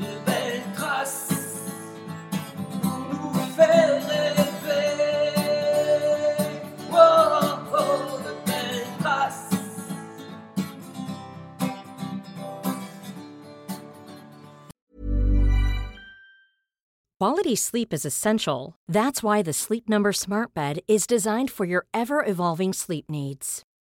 de belles traces pour nous faire rêver. Oh, oh, de belles traces. Quality sleep is essential. That's why the Sleep Number Smart Bed is designed for your ever evolving sleep needs.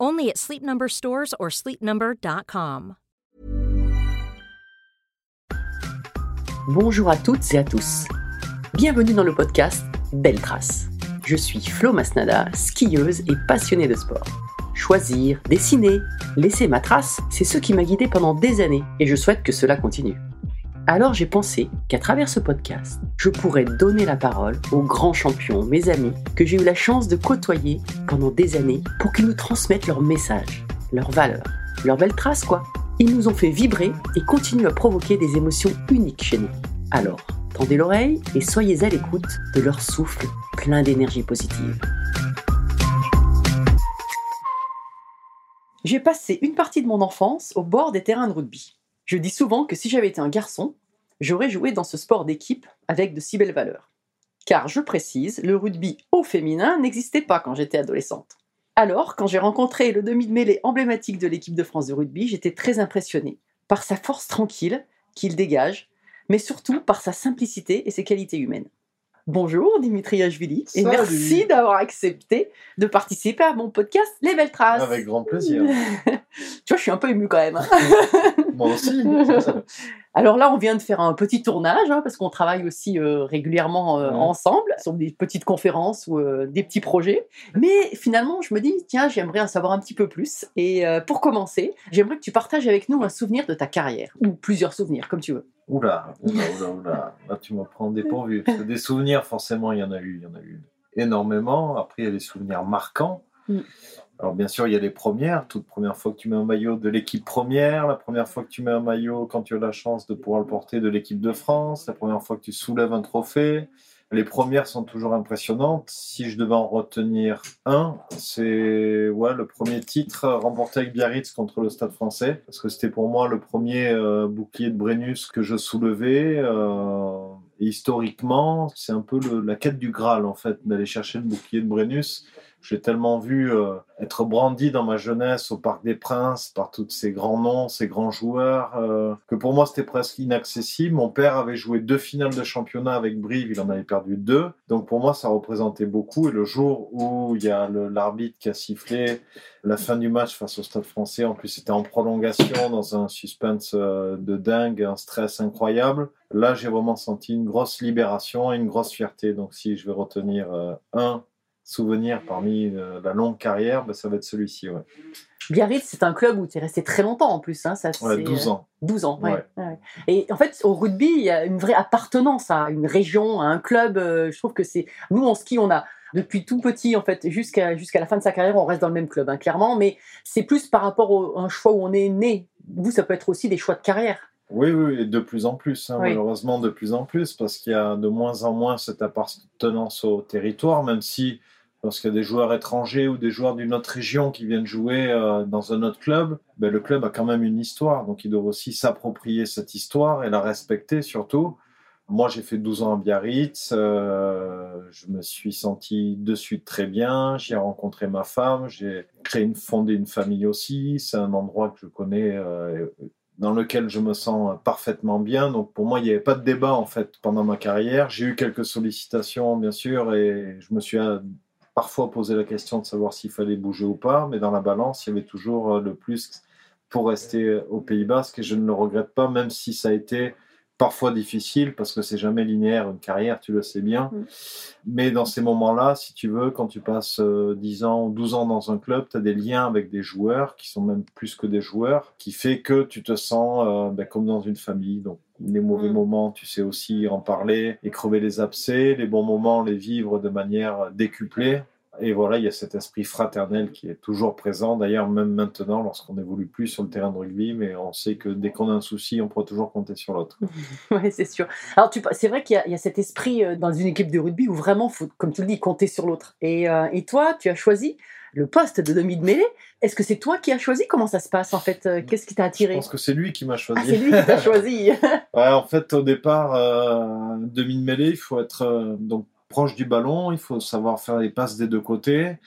Only at stores or sleepnumber.com. Bonjour à toutes et à tous. Bienvenue dans le podcast Belle Trace. Je suis Flo Masnada, skieuse et passionnée de sport. Choisir, dessiner, laisser ma trace, c'est ce qui m'a guidée pendant des années et je souhaite que cela continue. Alors j'ai pensé qu'à travers ce podcast, je pourrais donner la parole aux grands champions, mes amis, que j'ai eu la chance de côtoyer pendant des années pour qu'ils nous transmettent leurs messages, leurs valeurs, leurs belles traces quoi. Ils nous ont fait vibrer et continuent à provoquer des émotions uniques chez nous. Alors, tendez l'oreille et soyez à l'écoute de leur souffle plein d'énergie positive. J'ai passé une partie de mon enfance au bord des terrains de rugby. Je dis souvent que si j'avais été un garçon, j'aurais joué dans ce sport d'équipe avec de si belles valeurs. Car je précise, le rugby au féminin n'existait pas quand j'étais adolescente. Alors, quand j'ai rencontré le demi de mêlée emblématique de l'équipe de France de rugby, j'étais très impressionnée par sa force tranquille qu'il dégage, mais surtout par sa simplicité et ses qualités humaines. Bonjour Dimitri Ashvili et merci d'avoir accepté de participer à mon podcast Les Belles Traces. Avec grand plaisir. tu vois, je suis un peu émue quand même. hein. Moi aussi. Alors là, on vient de faire un petit tournage, hein, parce qu'on travaille aussi euh, régulièrement euh, Ouais. ensemble sur des petites conférences ou euh, des petits projets. Mais finalement, je me dis, tiens, j'aimerais en savoir un petit peu plus. Et pour commencer, j'aimerais que tu partages avec nous un souvenir de ta carrière, ou plusieurs souvenirs, comme tu veux. Oula, oula, oula, oula. Là, tu me prends dépourvu. Parce que des souvenirs, forcément, il y en a eu. Il y en a eu énormément. Après, il y a des souvenirs marquants. Mm. Alors, bien sûr, il y a les premières. Toute première fois que tu mets un maillot de l'équipe première. La première fois que tu mets un maillot, quand tu as la chance de pouvoir le porter, de l'équipe de France. La première fois que tu soulèves un trophée. Les premières sont toujours impressionnantes. Si je devais en retenir un, c'est ouais, le premier titre remporté avec Biarritz contre le Stade français. Parce que c'était pour moi le premier euh, bouclier de Brennus que je soulevais. euh, historiquement, c'est un peu la quête du Graal, en fait, d'aller chercher le bouclier de Brennus. J'ai tellement vu euh, être brandi dans ma jeunesse au Parc des Princes par tous ces grands noms, ces grands joueurs, euh, que pour moi c'était presque inaccessible. Mon père avait joué deux finales de championnat avec Brive, il en avait perdu deux. Donc pour moi ça représentait beaucoup. Et le jour où il y a l'arbitre qui a sifflé la fin du match face au Stade français, en plus c'était en prolongation, dans un suspense euh, de dingue, un stress incroyable. Là j'ai vraiment senti une grosse libération et une grosse fierté. Donc si je vais retenir un souvenir parmi euh, la longue carrière, ben, ça va être celui-ci. Ouais. Biarritz, c'est un club où tu es resté très longtemps en plus. Hein, ça, Ouais, c'est, 12 euh, ans. 12 ans, ouais. Et en fait, au rugby, il y a une vraie appartenance à une région, à un club. Euh, Je trouve que c'est. Nous, en ski, on a. Depuis tout petit, en fait, jusqu'à jusqu'à la fin de sa carrière, on reste dans le même club, hein, clairement. Mais c'est plus par rapport au- à un choix où on est né. Vous, ça peut être aussi des choix de carrière. Oui, oui, et de plus en plus, hein, Oui. malheureusement de plus en plus, parce qu'il y a de moins en moins cette appartenance au territoire, même si lorsqu'il y a des joueurs étrangers ou des joueurs d'une autre région qui viennent jouer euh, dans un autre club, ben, le club a quand même une histoire, donc ils doivent aussi s'approprier cette histoire et la respecter surtout. Moi, j'ai fait 12 ans à Biarritz, euh, je me suis senti de suite très bien, j'y ai rencontré ma femme, j'ai créé une, fondé une famille aussi, c'est un endroit que je connais euh, dans lequel je me sens parfaitement bien. Donc pour moi, il n'y avait pas de débat en fait pendant ma carrière. J'ai eu quelques sollicitations, bien sûr, et je me suis euh, parfois posé la question de savoir s'il fallait bouger ou pas. Mais dans la balance, il y avait toujours euh, le plus pour rester au Pays Basque et je ne le regrette pas, même si ça a été parfois difficile parce que c'est jamais linéaire une carrière, tu le sais bien. Mm. Mais dans ces moments-là, si tu veux, quand tu passes euh, 10 ans ou 12 ans dans un club, tu as des liens avec des joueurs qui sont même plus que des joueurs, qui fait que tu te sens euh, ben, comme dans une famille. Donc les mauvais Mm. moments, tu sais aussi en parler et crever les abcès, les bons moments, les vivre de manière décuplée. Et voilà, il y a cet esprit fraternel qui est toujours présent. D'ailleurs, même maintenant, lorsqu'on n'évolue plus sur le terrain de rugby, mais on sait que dès qu'on a un souci, on pourra toujours compter sur l'autre. Ouais, c'est sûr. Alors, c'est vrai qu'il y, a- il y a cet esprit euh, dans une équipe de rugby où vraiment, faut, comme tu le dis, compter sur l'autre. Et, euh, et toi, tu as choisi le poste de demi de mêlée. Est-ce que c'est toi qui as choisi? Comment ça se passe en fait Euh, Qu'est-ce qui t'a Je attiré pense que c'est lui qui m'a Ah, choisi. c'est lui qui t'a choisi. Ouais, en fait, au départ, euh, demi de mêlée, il faut être euh, donc proche du ballon, il faut savoir faire les passes des deux côtés,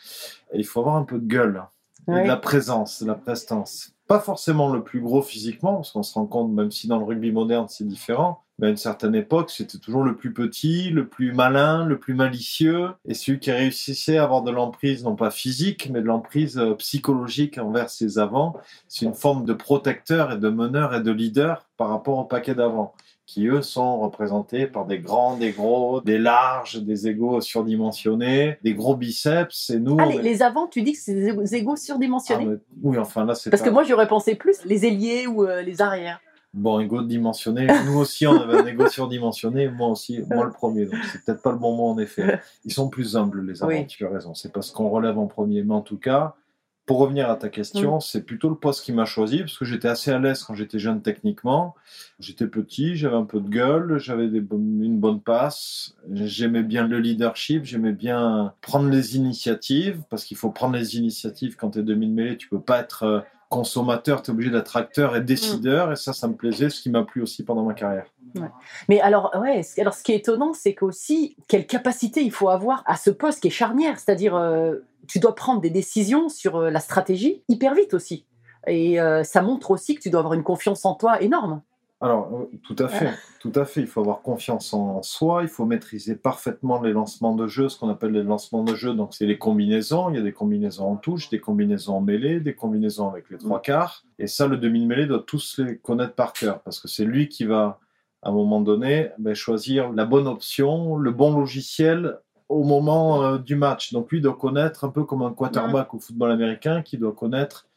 et il faut avoir un peu de gueule, et de la présence, de la prestance. Pas forcément le plus gros physiquement, parce qu'on se rend compte, même si dans le rugby moderne c'est différent, mais à une certaine époque, c'était toujours le plus petit, le plus malin, le plus malicieux, et celui qui réussissait à avoir de l'emprise, non pas physique, mais de l'emprise euh, psychologique envers ses avants. C'est une forme de protecteur et de meneur et de leader par rapport au paquet d'avant qui eux sont représentés par des grands, des gros, des larges, des égaux surdimensionnés, des gros biceps. Et nous, Ah, les, est- les avants, tu dis que c'est des égaux Ah, surdimensionnés mais- oui, enfin là, c'est Parce que moi, j'aurais pensé plus les ailiers ou euh, les arrières. bon égaux dimensionné. Nous aussi, on avait un égo surdimensionné. Moi aussi, moi le premier. Donc c'est peut-être pas le bon mot en effet. Ils sont plus humbles les avants. Oui. Tu as raison. C'est parce qu'on relève en premier. Mais en tout cas. Pour revenir à ta question, Mm. c'est plutôt le poste qui m'a choisi parce que j'étais assez à l'aise quand j'étais jeune techniquement. J'étais petit, j'avais un peu de gueule, j'avais des une bonne passe, j'aimais bien le leadership, j'aimais bien prendre les initiatives parce qu'il faut prendre les initiatives quand tu es demi de mêlée. Tu peux pas être euh, consommateur, tu es obligé d'être acteur et décideur et ça, ça me plaisait, ce qui m'a plu aussi pendant ma carrière. Mais alors, ouais, alors ce qui est étonnant, c'est qu'aussi, quelle capacité il faut avoir à ce poste qui est charnière. C'est-à-dire, euh, tu dois prendre des décisions sur euh, la stratégie hyper vite aussi. Et euh, ça montre aussi que tu dois avoir une confiance en toi énorme. Alors, tout à fait, tout à fait. Il faut avoir confiance en soi, il faut maîtriser parfaitement les lancements de jeu, ce qu'on appelle les lancements de jeu. Donc, c'est les combinaisons. Il y a des combinaisons en touche, des combinaisons en mêlée, des combinaisons avec les trois quarts. Et ça, le demi-mêlée doit tous les connaître par cœur parce que c'est lui qui va, à un moment donné, ben, choisir la bonne option, le bon logiciel au moment euh, du match. Donc, lui doit connaître un peu comme un quarterback au football américain qui doit connaître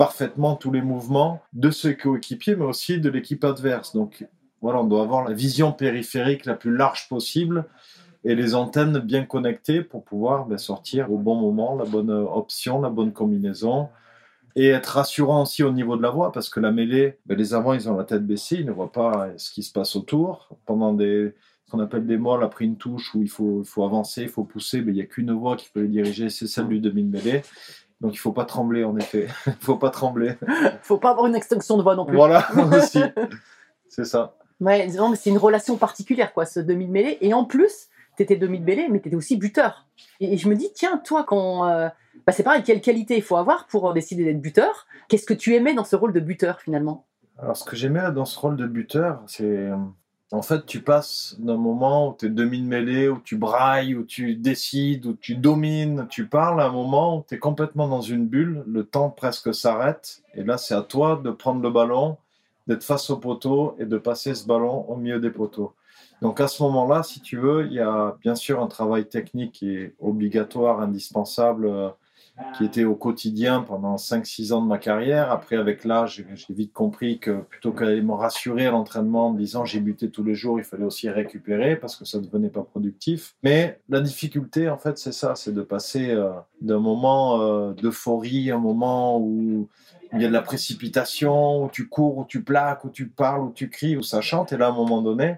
parfaitement tous les mouvements de ses coéquipiers, mais aussi de l'équipe adverse. Donc voilà, on doit avoir la vision périphérique la plus large possible et les antennes bien connectées pour pouvoir ben, sortir au bon moment la bonne euh, option, la bonne combinaison. Et être rassurant aussi au niveau de la voix, parce que la mêlée, ben, les avants, ils ont la tête baissée, ils ne voient pas ce qui se passe autour. Pendant des, ce qu'on appelle des molles, après une touche où il faut, il faut avancer, il faut pousser, ben, il n'y a qu'une voix qui peut les diriger, c'est celle du demi-mêlée. Donc il faut pas trembler, en effet. Il faut pas trembler. faut pas avoir une extinction de voix non plus. Voilà, aussi. C'est ça. Ouais, mais c'est une relation particulière, quoi, ce demi de mêlée. Et en plus, tu étais demi de mêlée, mais tu étais aussi buteur. Et, je me dis, tiens, toi, quand. euh, bah, c'est pareil, quelle qualité il faut avoir pour décider d'être buteur? Qu'est-ce que tu aimais dans ce rôle de buteur, finalement? Alors, ce que j'aimais dans ce rôle de buteur, c'est. euh, En fait, tu passes d'un moment où tu es demi de mêlée, où tu brailles, où tu décides, où tu domines, tu parles, à un moment où tu es complètement dans une bulle, le temps presque s'arrête. Et là, c'est à toi de prendre le ballon, d'être face au poteau et de passer ce ballon au milieu des poteaux. Donc à ce moment-là, si tu veux, il y a bien sûr un travail technique qui est obligatoire, indispensable, euh, qui était au quotidien pendant 5-6 ans de ma carrière. Après, avec l'âge, j'ai vite compris que plutôt qu'aller me rassurer à l'entraînement en me disant j'ai buté tous les jours, il fallait aussi récupérer parce que ça ne devenait pas productif. Mais la difficulté, en fait, c'est ça, c'est de passer euh, d'un moment euh, d'euphorie, un moment où il y a de la précipitation, où tu cours, où tu plaques, où tu parles, où tu cries, où ça chante, et là, à un moment donné,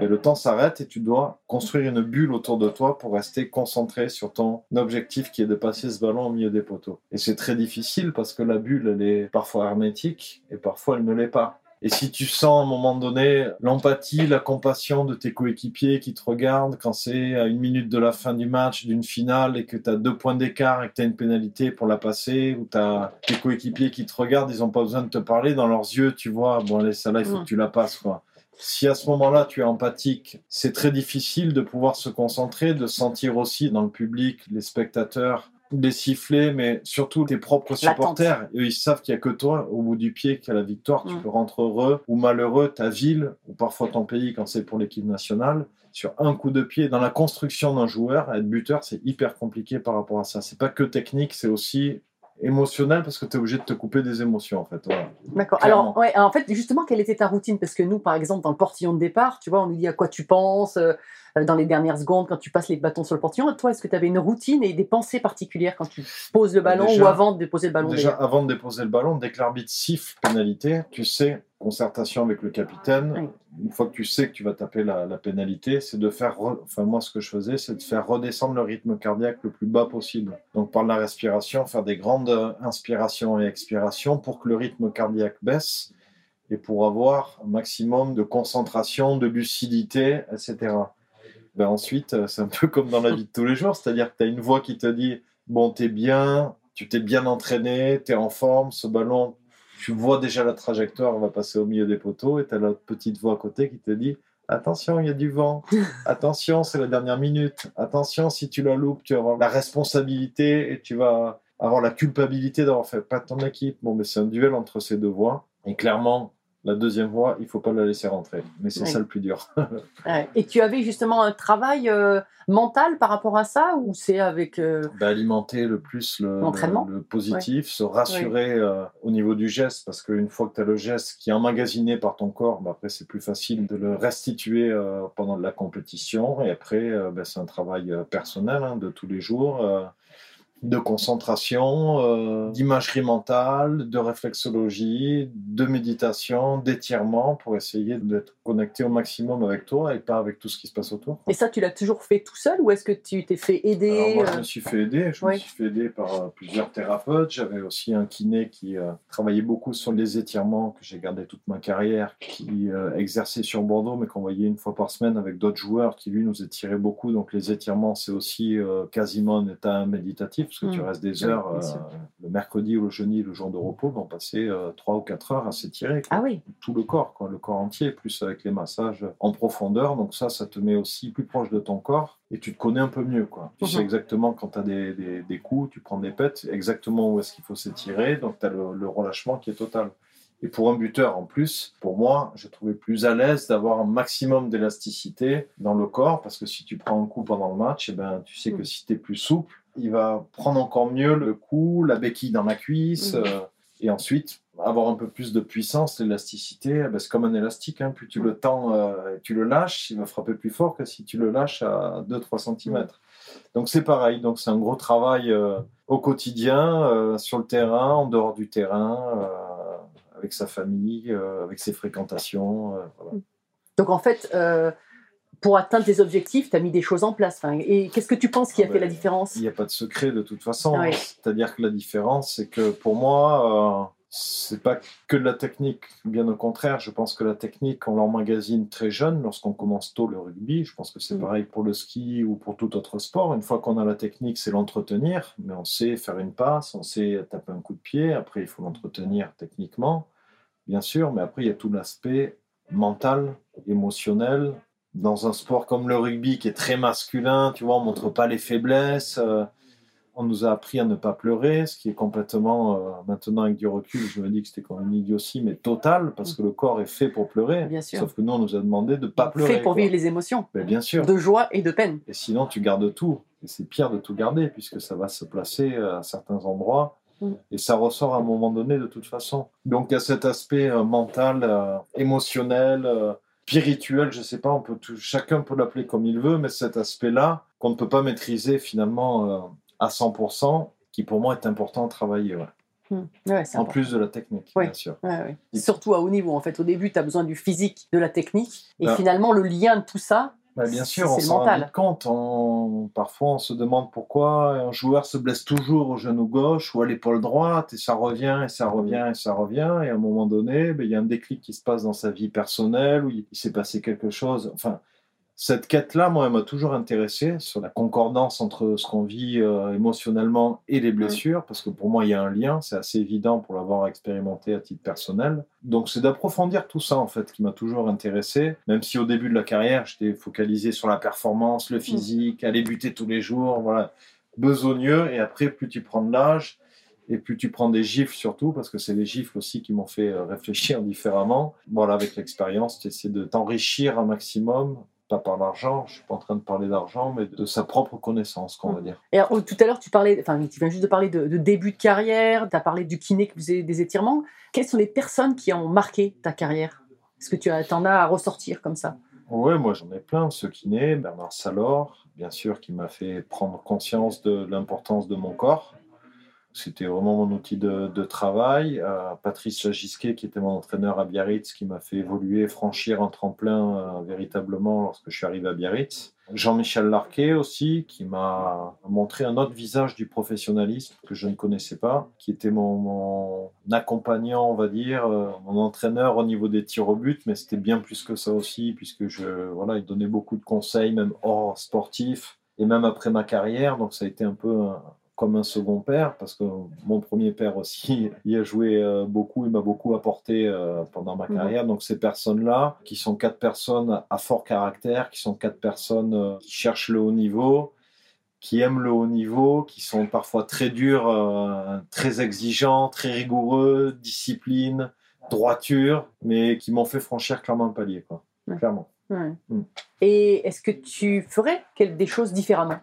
et le temps s'arrête et tu dois construire une bulle autour de toi pour rester concentré sur ton objectif qui est de passer ce ballon au milieu des poteaux. Et c'est très difficile parce que la bulle, elle est parfois hermétique et parfois elle ne l'est pas. Et si tu sens à un moment donné l'empathie, la compassion de tes coéquipiers qui te regardent quand c'est à une minute de la fin du match, d'une finale, et que tu as deux points d'écart et que tu as une pénalité pour la passer, ou tu as tes coéquipiers qui te regardent, ils n'ont pas besoin de te parler, dans leurs yeux, tu vois, bon allez, ça là, il faut que tu la passes. quoi. Si à ce moment-là tu es empathique, c'est très difficile de pouvoir se concentrer, de sentir aussi dans le public, les spectateurs, des sifflets, mais surtout tes propres supporters. Eux, ils savent qu'il n'y a que toi, au bout du pied, qui a la victoire. Tu Mm. peux rentrer heureux ou malheureux, ta ville, ou parfois ton pays, quand c'est pour l'équipe nationale. Sur un coup de pied, dans la construction d'un joueur, être buteur, c'est hyper compliqué par rapport à ça. C'est pas que technique, c'est aussi émotionnel parce que tu es obligé de te couper des émotions, en fait. Voilà. D'accord. Alors, ouais, en fait, justement, quelle était ta routine? Parce que nous, par exemple, dans le portillon de départ, tu vois, on nous dit à quoi tu penses euh, dans les dernières secondes quand tu passes les bâtons sur le portillon. Toi, est-ce que tu avais une routine et des pensées particulières quand tu poses le ballon Bah, Déjà- ou avant de déposer le ballon Déjà, avant de déposer le ballon, dès que l'arbitre siffle pénalité, tu sais, concertation avec le capitaine, Oui. une fois que tu sais que tu vas taper la, la pénalité, c'est de faire, re- enfin moi ce que je faisais, c'est de faire redescendre le rythme cardiaque le plus bas possible. Donc par la respiration, faire des grandes euh, inspirations et expirations pour que le rythme cardiaque baisse et pour avoir un maximum de concentration, de lucidité, etc. Ben ensuite, euh, c'est un peu comme dans la vie de tous les jours, c'est-à-dire que tu as une voix qui te dit Bon, t'es bien, tu t'es bien entraîné, t'es en forme, ce ballon, tu vois déjà la trajectoire, on va passer au milieu des poteaux, et t'as la petite voix à côté qui te dit Attention, il y a du vent. Attention, c'est la dernière minute. Attention, si tu la loupes, tu vas avoir la responsabilité et tu vas avoir la culpabilité d'avoir fait pas ton équipe. Bon, mais c'est un duel entre ces deux voix. Et clairement, la deuxième voix, il faut pas la laisser rentrer. Mais c'est ça le plus dur. Ouais. Et tu avais justement un travail euh, mental par rapport à ça ou c'est avec. euh, Bah, alimenter le plus le, L'entraînement. le, le positif, se rassurer euh, au niveau du geste, parce qu'une fois que tu as le geste qui est emmagasiné par ton corps, bah, après c'est plus facile de le restituer pendant la compétition. Et après, bah, c'est un travail personnel hein, de tous les jours. De concentration, euh, d'imagerie mentale, de réflexologie, de méditation, d'étirement pour essayer d'être connecté au maximum avec toi et pas avec tout ce qui se passe autour. Et ça, tu l'as toujours fait tout seul ou est-ce que tu t'es fait aider Alors moi, je euh, me suis fait aider. Je me suis fait aider par euh, plusieurs thérapeutes. J'avais aussi un kiné qui euh, travaillait beaucoup sur les étirements que j'ai gardé toute ma carrière, qui exerçait sur Bordeaux, mais qu'on voyait une fois par semaine avec d'autres joueurs qui, lui, nous étiraient beaucoup. Donc les étirements, c'est aussi quasiment un état méditatif, parce que tu Mm. restes des heures euh, le mercredi ou le jeudi, le jour de repos, on passait euh, trois ou quatre heures à s'étirer. Ah oui, tout le corps, quoi, le corps entier, plus avec les massages en profondeur. Donc ça, ça te met aussi plus proche de ton corps et tu te connais un peu mieux. Quoi. Tu Mhm. sais exactement quand tu as des, des- des coups, tu prends des pètes, exactement où est-ce qu'il faut s'étirer. Donc tu as le, le relâchement qui est total. Et pour un buteur en plus, pour moi, je trouvais plus à l'aise d'avoir un maximum d'élasticité dans le corps parce que si tu prends un coup pendant le match, eh ben, tu sais que Mhm. si tu es plus souple, il va prendre encore mieux le coup, la béquille dans la cuisse. Euh, et ensuite, avoir un peu plus de puissance, l'élasticité, eh ben, c'est comme un élastique. hein. Plus tu le tends euh, et tu le lâches, il va frapper plus fort que si tu le lâches à 2-3 cm. Donc c'est pareil. Donc c'est un gros travail euh, au quotidien, sur le terrain, en dehors du terrain, avec sa famille, avec ses fréquentations. voilà. donc en fait, pour atteindre tes objectifs, tu as mis des choses en place. Enfin, et qu'est-ce que tu penses qui a Ah fait ben, la différence? Il n'y a pas de secret de toute façon. Ah. C'est-à-dire que la différence, c'est que pour moi, euh, c'est pas que de la technique. Bien au contraire, je pense que la technique, on l'emmagasine très jeune lorsqu'on commence tôt le rugby. Je pense que c'est Mm. pareil pour le ski ou pour tout autre sport. Une fois qu'on a la technique, c'est l'entretenir. Mais on sait faire une passe, on sait taper un coup de pied. Après, il faut l'entretenir techniquement, bien sûr. Mais après, il y a tout l'aspect mental, émotionnel. Dans un sport comme le rugby qui est très masculin, tu vois, on montre pas les faiblesses. euh, on nous a appris à ne pas pleurer, ce qui est complètement, euh, maintenant avec du recul, je me dis que c'était comme une idiotie, mais totale, parce que le corps est fait pour pleurer. Bien sûr. Sauf que nous, on nous a demandé de ne pas pleurer. Fait pour quoi. vivre les émotions, bien sûr. de joie et de peine. Et sinon, tu gardes tout. Et c'est pire de tout garder, puisque ça va se placer à certains endroits. Mm. Et ça ressort à un moment donné, de toute façon. Donc, il y a cet aspect euh, mental, euh, émotionnel, euh, spirituel, je sais pas, on peut tout- chacun peut l'appeler comme il veut, mais cet aspect-là, qu'on ne peut pas maîtriser finalement euh, à 100%, qui pour moi est important à travailler, ouais. Hmm. Ouais, en important. plus de la technique, Oui. bien sûr. Ouais. Surtout à haut niveau. En fait, au début, tu as besoin du physique, de la technique. Et Ah. finalement, le lien de tout ça, Bah, bien sûr, on s'en rend compte. On- Parfois, on se demande pourquoi un joueur se blesse toujours au genou gauche ou à l'épaule droite, et ça revient, et ça revient, et ça revient. Et à un moment donné, ben, il y a un déclic qui se passe dans sa vie personnelle, où il, il s'est passé quelque chose. Enfin, cette quête-là, moi, elle m'a toujours intéressé sur la concordance entre ce qu'on vit euh, émotionnellement et les blessures, parce que pour moi, il y a un lien, c'est assez évident pour l'avoir expérimenté à titre personnel. Donc, c'est d'approfondir tout ça, en fait, qui m'a toujours intéressé, même si au début de la carrière, j'étais focalisé sur la performance, le physique, aller buter tous les jours, voilà. besogneux. Et après, plus tu prends de l'âge, et plus tu prends des gifles surtout, parce que c'est les gifles aussi qui m'ont fait euh, réfléchir différemment. Voilà, avec l'expérience, tu essaies de t'enrichir un maximum, pas par l'argent, je suis pas en train de parler d'argent, mais de sa propre connaissance, qu'on va dire. Et alors, tout à l'heure, tu parlais, enfin, tu viens juste de parler de, de début de carrière, tu as parlé du kiné qui faisait des étirements. Quelles sont les personnes qui ont marqué ta carrière? Est-ce que tu as, en as à ressortir comme ça? Oui, moi j'en ai plein. Ce kiné, Bernard Salor, bien sûr, qui m'a fait prendre conscience de l'importance de mon corps. C'était vraiment mon outil de, travail. Euh, Patrice Lagisquet, qui était mon entraîneur à Biarritz, qui m'a fait évoluer, franchir un tremplin euh, véritablement lorsque je suis arrivé à Biarritz. Jean-Michel Larquet aussi, qui m'a montré un autre visage du professionnalisme que je ne connaissais pas, qui était mon, accompagnant, on va dire, euh, mon entraîneur au niveau des tirs au but, mais c'était bien plus que ça aussi, puisque je, voilà, il donnait beaucoup de conseils, même hors sportif, et même après ma carrière, donc ça a été un peu comme un second père, parce que mon premier père aussi y a joué euh, beaucoup, il m'a beaucoup apporté euh, pendant ma Mhm. carrière. Donc ces personnes-là, qui sont quatre personnes à fort caractère, qui sont quatre personnes euh, qui cherchent le haut niveau, qui aiment le haut niveau, qui sont parfois très durs, euh, très exigeants, très rigoureux, discipline, droiture, mais qui m'ont fait franchir clairement un palier, quoi. Ouais. Clairement. Ouais. Mm. Et est-ce que tu ferais des choses différemment?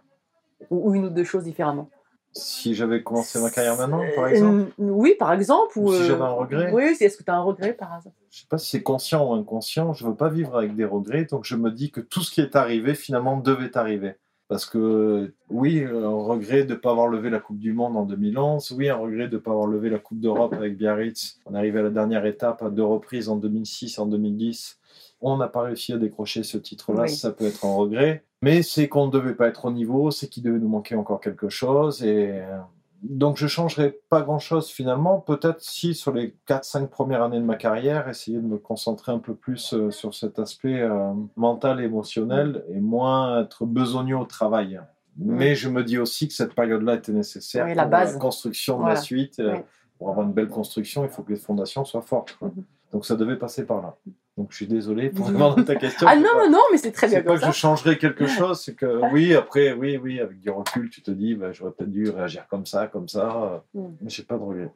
Ou une ou deux choses différemment? Si j'avais commencé ma carrière maintenant, par exemple, Oui, par exemple. Ou, Ou si euh, j'avais un regret Oui, est-ce que tu as un regret par hasard? Je sais pas si c'est conscient ou inconscient, je veux pas vivre avec des regrets, donc je me dis que tout ce qui est arrivé finalement devait arriver. Parce que oui, un regret de ne pas avoir levé la Coupe du Monde en 2011, oui, un regret de ne pas avoir levé la Coupe d'Europe avec Biarritz. On est arrivé à la dernière étape à deux reprises en 2006 et en 2010. On n'a pas réussi à décrocher ce titre-là, Oui. ça peut être un regret. Mais c'est qu'on ne devait pas être au niveau, c'est qu'il devait nous manquer encore quelque chose. Et euh, donc je changerai pas grand-chose finalement. Peut-être si sur les 4-5 premières années de ma carrière, essayer de me concentrer un peu plus euh, sur cet aspect euh, mental, émotionnel et moins être besogneux au travail. Mais je me dis aussi que cette période-là était nécessaire Oui, la pour base. la construction de Voilà. la suite. Euh, Oui. Pour avoir une belle construction, il faut que les fondations soient fortes. quoi. Mhm. Donc ça devait passer par là. Donc je suis désolé pour répondre à ta question. Ah non, pas- non, non, mais c'est très bien c'est pas comme que ça. je changerais quelque chose, c'est que oui, après, oui, oui, avec du recul, tu te dis, bah, j'aurais peut-être dû réagir comme ça, comme ça, euh, Mm. mais j'ai pas de regret.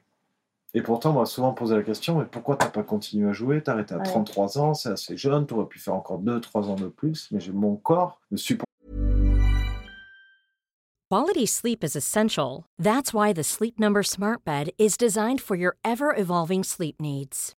Et pourtant, on m'a souvent posé la question, mais pourquoi t'as pas continué à jouer? T'as arrêté à Ouais. 33 ans, c'est assez jeune, t'aurais pu faire encore 2-3 ans de plus, mais j'ai mon corps ne supporte Quality sleep is essential. That's why the Sleep Number Smart Bed is designed for your ever evolving sleep needs.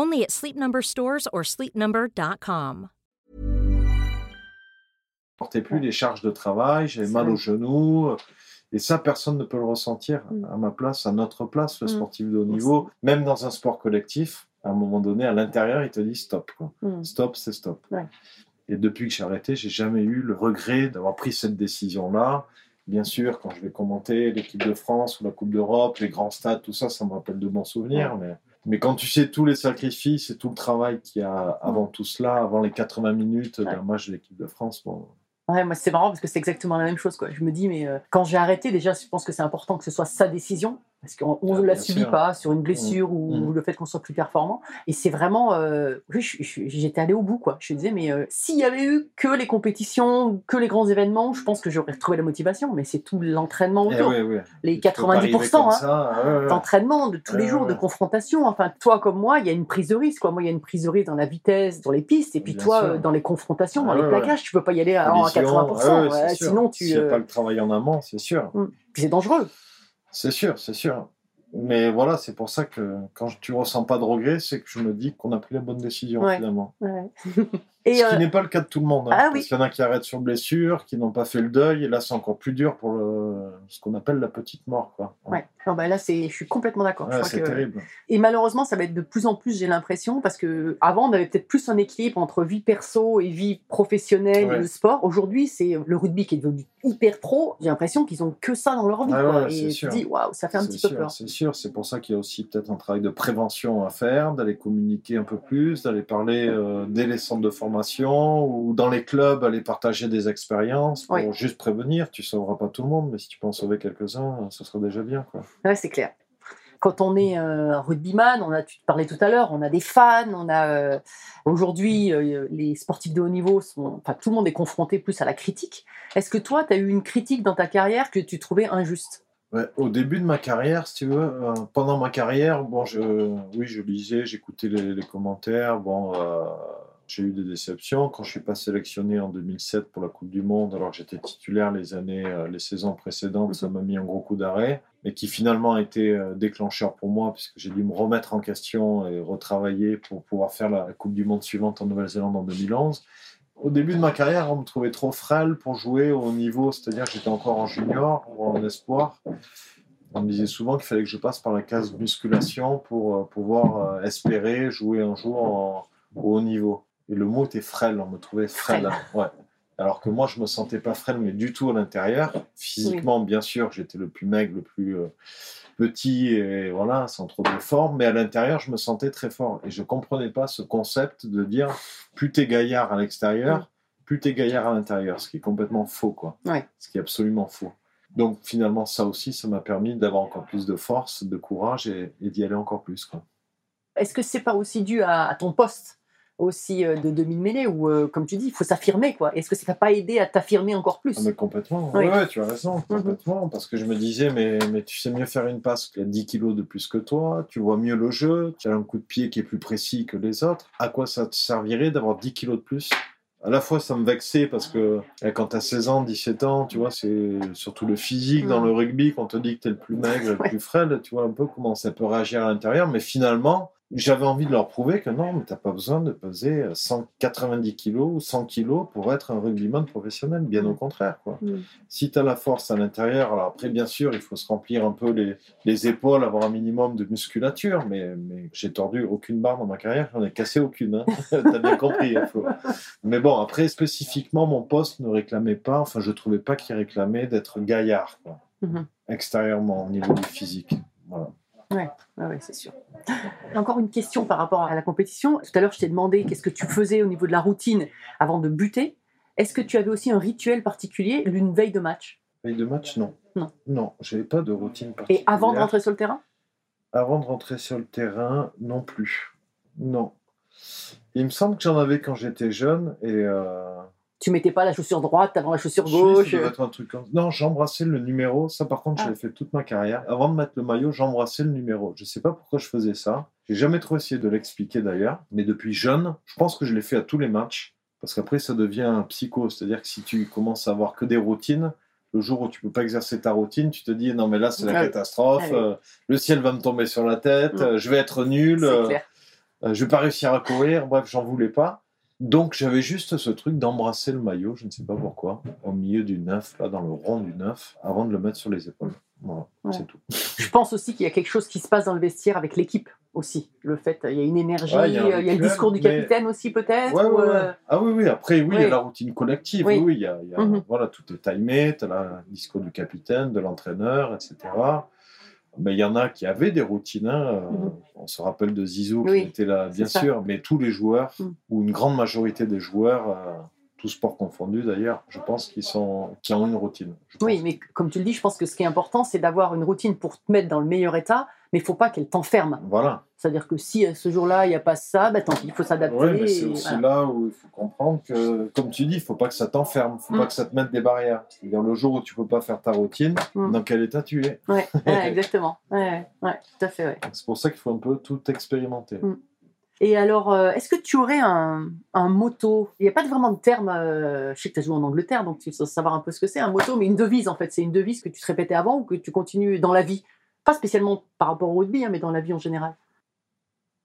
Only at Sleep Number stores or sleepnumber.com. supportais plus les charges de travail, j'avais mal aux genoux. Et ça, personne ne peut le ressentir Mm. à ma place, à notre place, le Mm. sportif de haut niveau. Même dans un sport collectif, à un moment donné, à l'intérieur, il te dit stop. Quoi. Mm. Stop, c'est stop. Ouais. Et depuis que j'ai arrêté, j'ai jamais eu le regret d'avoir pris cette décision-là. Bien sûr, quand je vais commenter l'équipe de France ou la Coupe d'Europe, les grands stades, tout ça, ça me rappelle de bons souvenirs. Mais, mais quand tu sais tous les sacrifices et tout le travail qu'il y a avant tout cela, avant les 80 minutes d'un match de l'équipe de France, bon, Ouais, moi c'est marrant parce que c'est exactement la même chose. Quoi. Je me dis, mais euh, quand j'ai arrêté, déjà, je pense que c'est important que ce soit sa décision. Parce qu'on ne Ah, la subit sûr. pas sur une blessure ou, Mm. ou le fait qu'on soit plus performant. Et c'est vraiment. euh, oui, j'étais allée au bout. quoi. Je me disais, mais euh, s'il y avait eu que les compétitions, que les grands événements, je pense que j'aurais retrouvé la motivation. Mais c'est tout l'entraînement Eh autour. Les Tu peux pas arriver 90%, comme hein, d'entraînement de tous les jours, de confrontation. Enfin, toi comme moi, il y a une prise de risque. Quoi. Moi, il y a une prise de risque dans la vitesse, dans les pistes, et puis Bien toi, sûr. euh, dans les confrontations, dans Ah les plaquages, tu peux pas y aller à, à Collision, 80%. ouais, ouais, ouais, c'est sûr. sinon, tu, a euh, pas le travail en amont, c'est sûr. puis c'est dangereux. C'est sûr, c'est sûr. Mais voilà, c'est pour ça que quand tu ressens pas de regret, c'est que je me dis qu'on a pris la bonne décision Ouais. finalement. Ouais. Et Ce euh, qui n'est pas le cas de tout le monde. hein, Ah parce oui. qu'il y en a qui arrêtent sur blessure, qui n'ont pas fait le deuil, et là c'est encore plus dur pour le, ce qu'on appelle la petite mort. Quoi. ouais. Non, bah là, c'est, je suis complètement d'accord. Ouais, c'est que- terrible. Et malheureusement, ça va être de plus en plus, j'ai l'impression, parce que avant, on avait peut-être plus un équilibre entre vie perso et vie professionnelle Ouais. et le sport. Aujourd'hui, c'est le rugby qui est devenu hyper pro. J'ai l'impression qu'ils ont que ça dans leur vie. Ah quoi. ouais, et tu dis, waouh, ça fait un petit peu peur. C'est sûr, c'est pour ça qu'il y a aussi peut-être un travail de prévention à faire, d'aller communiquer un peu plus, d'aller parler euh, dès les centres de formation ou dans les clubs, aller partager des expériences pour Oui. juste prévenir. Tu sauveras pas tout le monde, mais si tu peux en sauver quelques-uns, ce sera déjà bien. Quoi. Ouais, c'est clair. Quand on est euh, rugbyman, on a, tu parlais tout à l'heure, on a des fans, on a euh, aujourd'hui euh, les sportifs de haut niveau, sont, enfin tout le monde est confronté plus à la critique. Est-ce que toi, tu as eu une critique dans ta carrière que tu trouvais injuste? Ouais, au début de ma carrière, si tu veux, euh, pendant ma carrière, bon, je, oui, je lisais, j'écoutais les, les commentaires. Bon, euh, j'ai eu des déceptions quand je suis pas sélectionné en 2007 pour la Coupe du Monde, alors que j'étais titulaire les années, euh, les saisons précédentes. Ça m'a mis un gros coup d'arrêt, mais qui finalement a été euh, déclencheur pour moi puisque j'ai dû me remettre en question et retravailler pour pouvoir faire la Coupe du Monde suivante en Nouvelle-Zélande en 2011. Au début de ma carrière, on me trouvait trop frêle pour jouer au haut niveau, c'est-à-dire que j'étais encore en junior ou en espoir. On me disait souvent qu'il fallait que je passe par la case musculation pour euh, pouvoir espérer jouer un jour en, au haut niveau. Et le mot était frêle, on me trouvait frêle. Ouais. Alors que moi, je me sentais pas frêle, mais du tout à l'intérieur. Physiquement, bien sûr, j'étais le plus maigre, le plus euh, petit, et voilà, sans trop de forme. Mais à l'intérieur, je me sentais très fort. Et je comprenais pas ce concept de dire plus t'es gaillard à l'extérieur, plus t'es gaillard à l'intérieur, ce qui est complètement faux, quoi. Ouais. Ce qui est absolument faux. Donc finalement, ça aussi, ça m'a permis d'avoir encore plus de force, de courage et, et d'y aller encore plus. Est-ce que c'est pas aussi dû à, à ton poste? Aussi euh, de demi-mêlée où, euh, comme tu dis, il faut s'affirmer quoi Est-ce que ça t'a pas aidé à t'affirmer encore plus? Ah, mais complètement. Oui. Ouais, tu as raison, Mhm. complètement. Parce que je me disais, mais, mais tu sais mieux faire une passe qui a 10 kilos de plus que toi, tu vois mieux le jeu, tu as un coup de pied qui est plus précis que les autres. À quoi ça te servirait d'avoir 10 kilos de plus? À la fois, ça me vexait parce que eh, quand tu as 16 ans, 17 ans, tu vois, c'est surtout le physique dans Mhm. le rugby, quand on te dit que tu es le plus maigre, le plus frêle, tu vois un peu comment ça peut réagir à l'intérieur. Mais finalement, j'avais envie de leur prouver que non, mais t'as pas besoin de peser 190 kilos ou 100 kilos pour être un rugbyman professionnel, bien au contraire. Quoi. Mm. Si tu as la force à l'intérieur, alors après, bien sûr, il faut se remplir un peu les, les épaules, avoir un minimum de musculature, mais, mais j'ai tordu aucune barre dans ma carrière, j'en ai cassé aucune. Hein. T'as bien compris, hein, Flo. Mais bon, après, spécifiquement, mon poste ne réclamait pas, enfin, je trouvais pas qu'il réclamait d'être gaillard, quoi, Mhm. extérieurement, au niveau du physique. Voilà. Ouais, ouais, c'est sûr. Encore une question par rapport à la compétition. Tout à l'heure, je t'ai demandé qu'est-ce que tu faisais au niveau de la routine avant de buter. Est-ce que tu avais aussi un rituel particulier, une veille de match? Veille de match, non. Non. Non, j'avais pas de routine Et particulière. avant de rentrer sur le terrain? Avant de rentrer sur le terrain, non plus. Non. Il me semble que j'en avais quand j'étais jeune et. Euh... Tu mettais pas la chaussure droite avant la chaussure je sais, gauche un truc comme- Non, j'embrassais le numéro. Ça, par contre, Ah. j'avais fait toute ma carrière. Avant de mettre le maillot, j'embrassais le numéro. Je sais pas pourquoi je faisais ça. J'ai jamais trop essayé de l'expliquer d'ailleurs. Mais depuis jeune, je pense que je l'ai fait à tous les matchs. Parce qu'après, ça devient un psycho. C'est-à-dire que si tu commences à avoir que des routines, le jour où tu peux pas exercer ta routine, tu te dis non, mais là, c'est la Ah catastrophe. Ah oui. euh, le ciel va me tomber sur la tête. Mm. euh, je vais être nul. Euh, euh, je vais pas réussir à courir, bref, j'en voulais pas. Donc j'avais juste ce truc d'embrasser le maillot, je ne sais pas pourquoi, au milieu du neuf, là dans le rond du neuf, avant de le mettre sur les épaules. Voilà, Ouais. c'est tout. Je pense aussi qu'il y a quelque chose qui se passe dans le vestiaire avec l'équipe aussi. Le fait, il y a une énergie, Ouais, il y a un il y a le discours du mais- capitaine aussi peut-être. Ouais, ou, ouais, ouais. euh, Ah oui, oui, après, oui, il y a la routine collective, Oui. oui, oui, il y a, il y a- Mhm. voilà, tout est timé, tu as le discours du capitaine, de l'entraîneur, etc. Mais il y en a qui avaient des routines. hein, euh, Mhm. On se rappelle de Zizou Oui, qui était là, bien sûr, mais tous les joueurs, Mhm. ou une grande majorité des joueurs, euh, tous sports confondus d'ailleurs, je pense qu'ils sont, qui ont une routine. Oui, mais comme tu le dis, je pense que ce qui est important, c'est d'avoir une routine pour te mettre dans le meilleur état, mais il faut pas qu'elle t'enferme. Voilà. C'est-à-dire que si euh, ce jour-là, il n'y a pas ça, bah, tant pis, il faut s'adapter. Oui, mais c'est aussi voilà. là où il faut comprendre que, comme tu dis, il faut pas que ça t'enferme, il faut Mm. pas que ça te mette des barrières. C'est-à-dire le jour où tu peux pas faire ta routine, Mm. dans quel état tu es? Ouais, exactement. Ouais, ouais, tout à fait. C'est pour ça qu'il faut un peu tout expérimenter. Mm. Et alors, euh, est-ce que tu aurais un, un motto? Il n'y a pas vraiment de terme, euh, je sais que tu as joué en Angleterre, donc tu sais savoir un peu ce que c'est, un motto, mais une devise en fait. C'est une devise que tu te répétais avant ou que tu continues dans la vie? Pas spécialement par rapport au rugby, hein, mais dans la vie en général.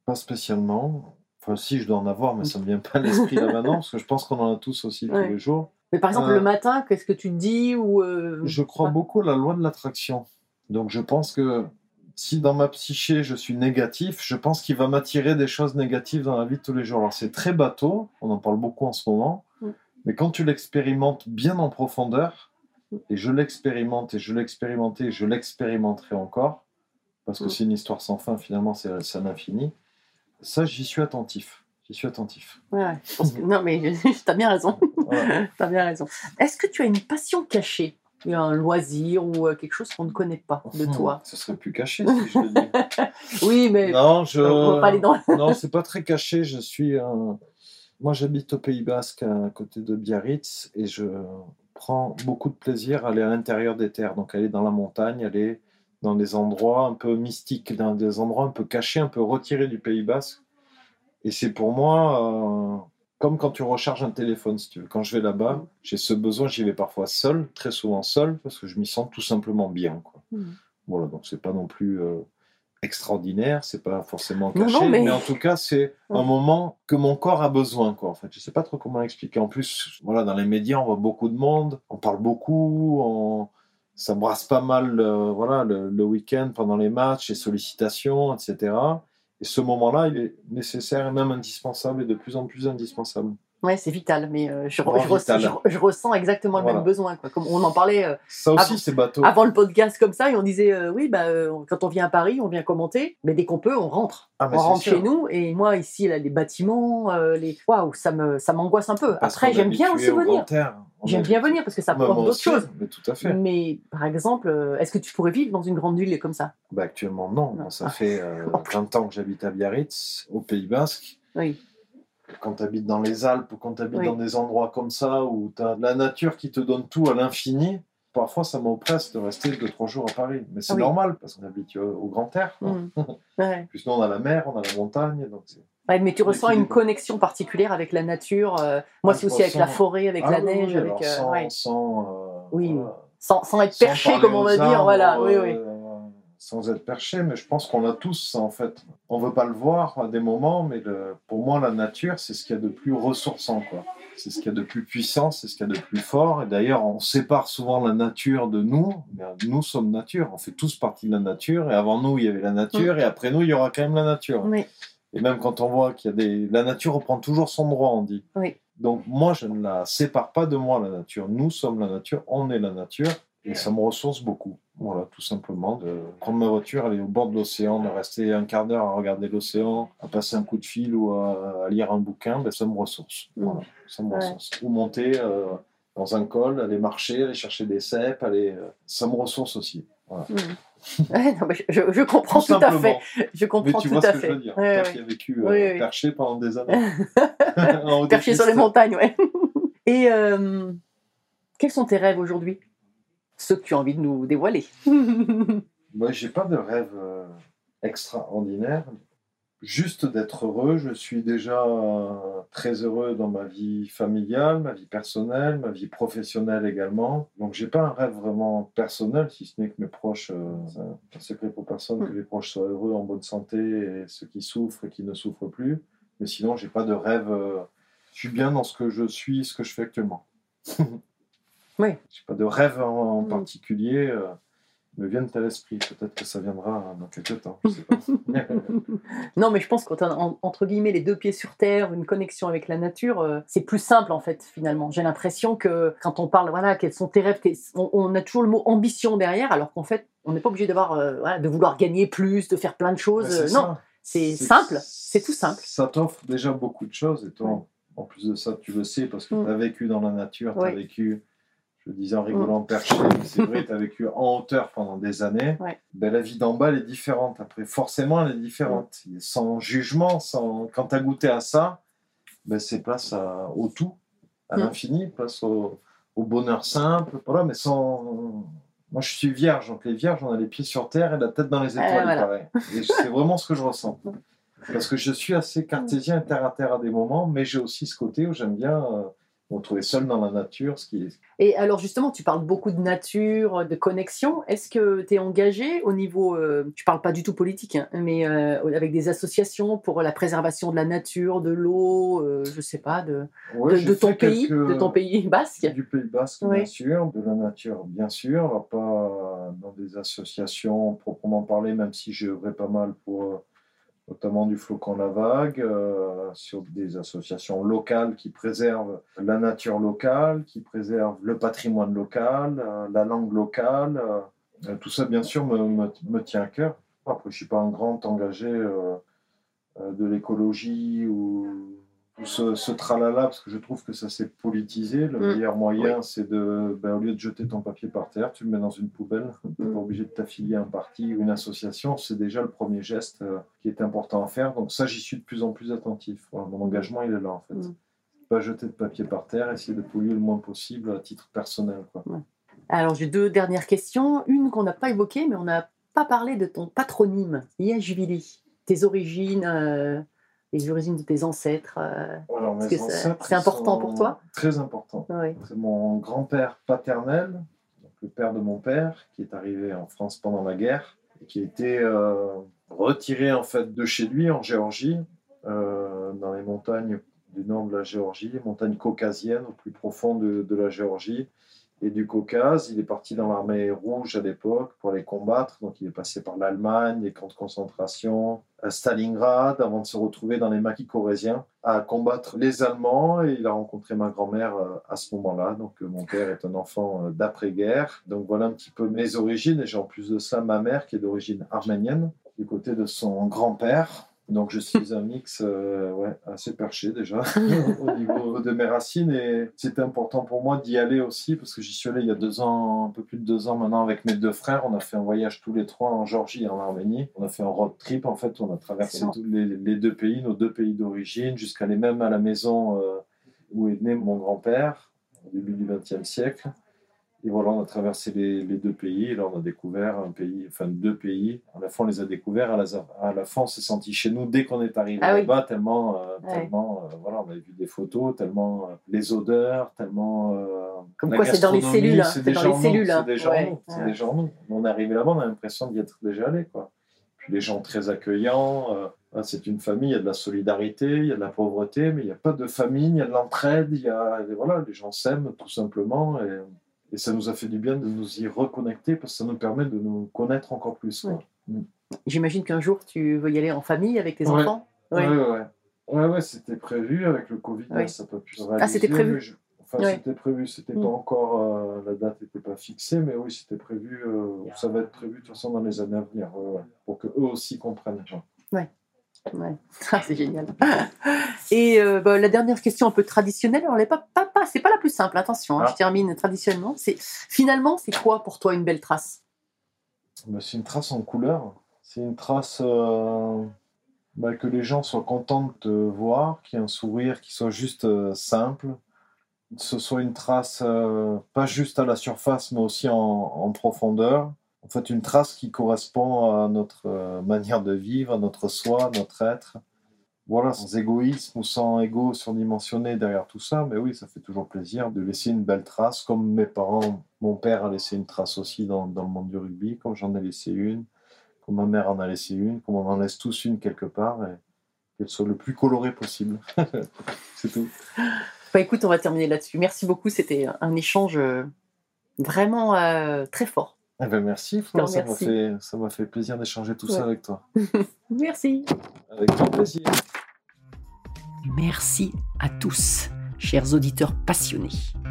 Pas spécialement. Enfin, si, je dois en avoir, mais ça me vient pas à l'esprit là maintenant, parce que je pense qu'on en a tous aussi Ouais. tous les jours. Mais par exemple, Euh, le matin, qu'est-ce que tu te dis ou euh, Je crois pas? beaucoup à la loi de l'attraction. Donc, je pense que si dans ma psyché, je suis négatif, je pense qu'il va m'attirer des choses négatives dans la vie de tous les jours. Alors, c'est très bateau, on en parle beaucoup en ce moment, Mm. mais quand tu l'expérimentes bien en profondeur, et je l'expérimente, et je l'expérimentais, et je l'expérimenterai encore, parce que Mm. c'est une histoire sans fin, finalement, c'est un infini, ça, j'y suis attentif. J'y suis attentif. Ouais, ouais. Je pense que- Non, mais t'as bien raison. Voilà. T'as bien raison. Est-ce que tu as une passion cachée? Un loisir ou euh, quelque chose qu'on ne connaît pas de toi Ce serait plus caché si je le dis. Oui, mais Non, je. on pas aller dans. non, c'est pas très caché. Je suis un... Moi, j'habite au Pays Basque, à côté de Biarritz, et je prends beaucoup de plaisir à aller à l'intérieur des terres. Donc, aller dans la montagne, aller dans des endroits un peu mystiques, dans des endroits un peu cachés, un peu retirés du Pays Basque. Et c'est pour moi euh, comme quand tu recharges un téléphone, si tu veux. Quand je vais là-bas, j'ai ce besoin, j'y vais parfois seul, très souvent seul, parce que je m'y sens tout simplement bien. Quoi. Mhm. Voilà, donc c'est pas non plus euh, extraordinaire, c'est pas forcément caché, non, mais- mais... en tout cas, c'est un moment que mon corps a besoin, quoi. En fait, je sais pas trop comment expliquer. En plus, voilà, dans les médias, on voit beaucoup de monde, on parle beaucoup, on... ça brasse pas mal, euh, voilà, le, le week-end pendant les matchs, les sollicitations, etc. Et ce moment-là, il est nécessaire et même indispensable et de plus en plus indispensable. Ouais, c'est vital, mais euh, je, ressens, vital. je- je ressens exactement le Voilà. même besoin. Quoi. Comme on en parlait euh, Ça aussi, Avant- c'est bateau. avant le podcast comme ça, et on disait euh, oui, bah, quand on vient à Paris, on vient commenter, mais dès qu'on peut, on rentre. Ah, on rentre sûr. chez nous, et moi ici, là, les bâtiments, les waouh, ça me, ça m'angoisse un peu. Parce Après, j'aime bien aussi au venir. J'aime bien venir parce que ça moi d'autres choses. Mais tout à fait. Mais par exemple, est-ce que tu pourrais vivre dans une grande ville comme ça? Bah, actuellement, non. Ça fait euh, Oh. 20 ans que j'habite à Biarritz, au Pays Basque. Oui. Quand tu habites dans les Alpes ou quand tu habites Oui. dans des endroits comme ça où tu as la nature qui te donne tout à l'infini, parfois ça m'oppresse de rester 2-3 jours à Paris. Mais c'est oui. normal parce qu'on habite au, au grand air. quoi. Mm. Ouais. Plus nous, on a la mer, on a la montagne. Donc Ouais, mais tu ressens une connexion particulière avec la nature. euh, moi, Ah, c'est aussi avec la forêt, avec Ah la oui, neige, oui, avec euh, sans, ouais. sans, euh, Oui. voilà. sans, sans être perché, comme on va dire. arbres, Voilà, oui, oui. Sans être perché, mais je pense qu'on l'a tous, ça, en fait. On veut pas le voir à des moments, mais le- pour moi, la nature, c'est ce qu'il y a de plus ressourçant, quoi. C'est ce qu'il y a de plus puissant, c'est ce qu'il y a de plus fort. Et d'ailleurs, on sépare souvent la nature de nous, mais nous sommes nature. On fait tous partie de la nature. Et avant nous, il y avait la nature, et après nous, il y aura quand même la nature. Oui. Et même quand on voit qu'il y a des... La nature reprend toujours son droit, on dit. Oui. Donc moi, je ne la sépare pas de moi, la nature. Nous sommes la nature, on est la nature, et ça me ressource beaucoup. Voilà, tout simplement, de prendre ma voiture, aller au bord de l'océan, de rester un quart d'heure à regarder l'océan, à passer un coup de fil ou à, à lire un bouquin, ben, ça me ressource. Mm. Voilà, ça me Ouais. ressource. Ou monter euh, dans un col, aller marcher, aller chercher des cèpes, aller... euh, ça me ressource aussi. Voilà. Mm. Ouais, non, mais je, je- comprends tout, à fait. Je Mais comprends tu tout vois à ce que fait. je veux dire. Ouais, Toi ouais. qui as vécu euh, Oui, oui. perché pendant des années. Perché sur les montagnes, ouais. Et euh, quels sont tes rêves aujourd'hui? Ceux que tu as envie de nous dévoiler. Moi, j'ai pas de rêve euh, extraordinaire. Juste d'être heureux. Je suis déjà euh, très heureux dans ma vie familiale, ma vie personnelle, ma vie professionnelle également. Donc, j'ai pas un rêve vraiment personnel, si ce n'est que mes proches, euh, c'est un- un secret pour personne, que les proches soient heureux, en bonne santé, et ceux qui souffrent et qui ne souffrent plus. Mais sinon, j'ai pas de rêve. euh, je suis bien dans ce que je suis, ce que je fais actuellement. Oui. J'ai pas de rêve en, en particulier. euh, me viennent à l'esprit. Peut-être que ça viendra dans quelques temps. Je sais pas. non, mais je pense en- entre guillemets les deux pieds sur terre, une connexion avec la nature, euh, c'est plus simple en fait finalement. J'ai l'impression que quand on parle, voilà, quels sont tes rêves, on, on a toujours le mot ambition derrière, alors qu'en fait, on n'est pas obligé d'avoir, euh, voilà, de vouloir gagner plus, de faire plein de choses. Euh, non, ça. c'est simple, c'est tout simple. Ça t'offre déjà beaucoup de choses. Et toi, en plus de ça, tu le sais parce que Mm. tu as vécu dans la nature, tu as Ouais. vécu, je le disais en rigolant, perché, c'est vrai, tu as vécu en hauteur pendant des années. Ouais. Ben, la vie d'en bas, elle est différente. Après, forcément, elle est différente. Mm. Sans jugement, sans... quand tu as goûté à ça, ben, c'est place à- au tout, à Mm. l'infini, place au... au bonheur simple, voilà, mais sans. Moi, je suis vierge, donc les vierges, on a les pieds sur terre et la tête dans les étoiles, il voilà. paraît. Et c'est vraiment ce que je ressens. Parce que je suis assez cartésien et terre à terre à des moments, mais j'ai aussi ce côté où j'aime bien euh, me retrouver seul dans la nature, ce qui est Et alors justement, tu parles beaucoup de nature, de connexion. Est-ce que tu es engagé au niveau, euh, tu parles pas du tout politique, hein, mais euh, avec des associations pour la préservation de la nature, de l'eau, euh, je sais pas, de, Ouais, de, j'ai de ton pays, de ton pays basque? Du Pays Basque, bien sûr, de la nature, bien sûr, pas dans des associations proprement parlées, même si j'ai œuvré pas mal pour euh, notamment du Flocon la Vague, euh, sur des associations locales qui préservent la nature locale, qui préservent le patrimoine local, euh, la langue locale. euh, tout ça, bien sûr, me, me- me tient à cœur. Après, je ne suis pas un grand engagé de l'écologie ou ce, ce tralala, parce que je trouve que ça s'est politisé. Le Mm. meilleur moyen, c'est de, ben, au lieu de jeter ton papier par terre, tu le mets dans une poubelle. Tu n'es Mm. pas obligé de t'affilier à un parti ou une association. C'est déjà le premier geste euh, qui est important à faire. Donc ça, j'y suis de plus en plus attentif. Voilà, mon engagement, il est là, en fait. Mm. Pas jeter de papier par terre, essayer de polluer le moins possible à titre personnel. Quoi. Alors j'ai deux dernières questions. Une qu'on n'a pas évoquée, mais on n'a pas parlé de ton patronyme, Yashvili. Tes origines, euh, les origines de tes ancêtres. euh, Alors, mes c'est- ancêtres c'est important pour toi Très important. C'est mon grand-père paternel, donc le père de mon père, qui est arrivé en France pendant la guerre et qui a été euh, retiré en fait de chez lui en Géorgie, euh, dans les montagnes du nord de la Géorgie, les montagnes caucasiennes au plus profond de, de la Géorgie et du Caucase. Il est parti dans l'armée rouge à l'époque pour les combattre. Donc il est passé par l'Allemagne, les camps de concentration, à Stalingrad, avant de se retrouver dans les maquis corésiens à combattre les Allemands. Et il a rencontré ma grand-mère euh, à ce moment-là. Donc euh, mon père est un enfant euh, d'après-guerre. Donc voilà un petit peu mes origines. Et j'ai en plus de ça ma mère qui est d'origine arménienne, du côté de son grand-père. Donc je suis un mix euh, ouais, assez perché déjà au niveau de mes racines et c'était important pour moi d'y aller aussi parce que j'y suis allé il y a deux ans, un peu plus de deux ans maintenant avec mes deux frères. On a fait un voyage tous les trois en Géorgie et en Arménie. On a fait un road trip en fait, on a traversé tous les, les deux pays, nos deux pays d'origine, jusqu'à aller même à la maison euh, où est né mon grand-père au début du XXe siècle. Et voilà, on a traversé les, les deux pays. Et là, on a découvert un pays, enfin deux pays. À la fois, on les a découverts. À la, à la fin, on s'est senti chez nous dès qu'on est arrivé Ah oui. là-bas, tellement, euh, Ouais. tellement euh, voilà, on avait vu des photos, tellement euh, les odeurs, tellement. Comme quoi, c'est dans les cellules, hein. C'est dans les cellules, hein. C'est Ouais. en nous. C'est Ouais. en nous. On est arrivé là-bas, on a l'impression d'y être déjà allé, quoi. Puis les gens très accueillants. ah, c'est une famille, il y a de la solidarité, il y a de la pauvreté, mais il n'y a pas de famine, il y a de l'entraide, il y a, voilà, les gens s'aiment tout simplement. Et, et ça nous a fait du bien de nous y reconnecter parce que ça nous permet de nous connaître encore plus. J'imagine qu'un jour tu veux y aller en famille avec tes Ouais. enfants. Ouais, Ouais. ouais, ouais. Ouais, c'était prévu avec le Covid, Oui. là, ça n'a pas pu se Ah, c'était réaliser, prévu je- Enfin, Ouais. c'était prévu, c'était Mm. pas encore, euh, la date n'était pas fixée, mais oui, c'était prévu, euh, ça va être prévu de toute façon dans les années à venir, pour que eux aussi comprennent. genre. Ouais. Ah, c'est génial. Et euh, bah, la dernière question un peu traditionnelle, alors elle est pas, pas, pas- c'est pas la plus simple, attention, hein, Ah. je termine traditionnellement. C'est finalement, c'est quoi pour toi une belle trace? Bah, c'est une trace en couleur, c'est une trace euh, bah, que les gens soient contents de te voir, qu'il y ait un sourire qui soit juste euh, simple, que ce soit une trace euh, pas juste à la surface, mais aussi en, en profondeur. En fait, une trace qui correspond à notre euh, manière de vivre, à notre soi, à notre être. Voilà, sans égoïsme ou sans ego surdimensionné derrière tout ça, mais oui, ça fait toujours plaisir de laisser une belle trace, comme mes parents, mon père a laissé une trace aussi dans, dans le monde du rugby, comme j'en ai laissé une, comme ma mère en a laissé une, comme on en laisse tous une quelque part, et qu'elle soit le plus colorée possible. C'est tout. Bah écoute, on va terminer là-dessus. Merci beaucoup, c'était un échange euh, vraiment euh, très fort. Eh ben merci, Flo, ça m'a fait, ça m'a fait plaisir d'échanger tout ça avec toi. Merci. Avec grand plaisir. Merci à tous, chers auditeurs passionnés.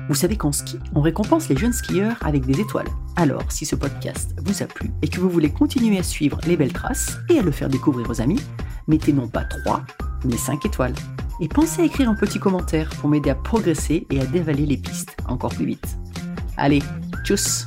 Vous savez qu'en ski, on récompense les jeunes skieurs avec des étoiles. Alors, si ce podcast vous a plu et que vous voulez continuer à suivre les belles traces et à le faire découvrir aux amis, mettez non pas 3, mais 5 étoiles. Et pensez à écrire un petit commentaire pour m'aider à progresser et à dévaler les pistes encore plus vite. Allez, tchuss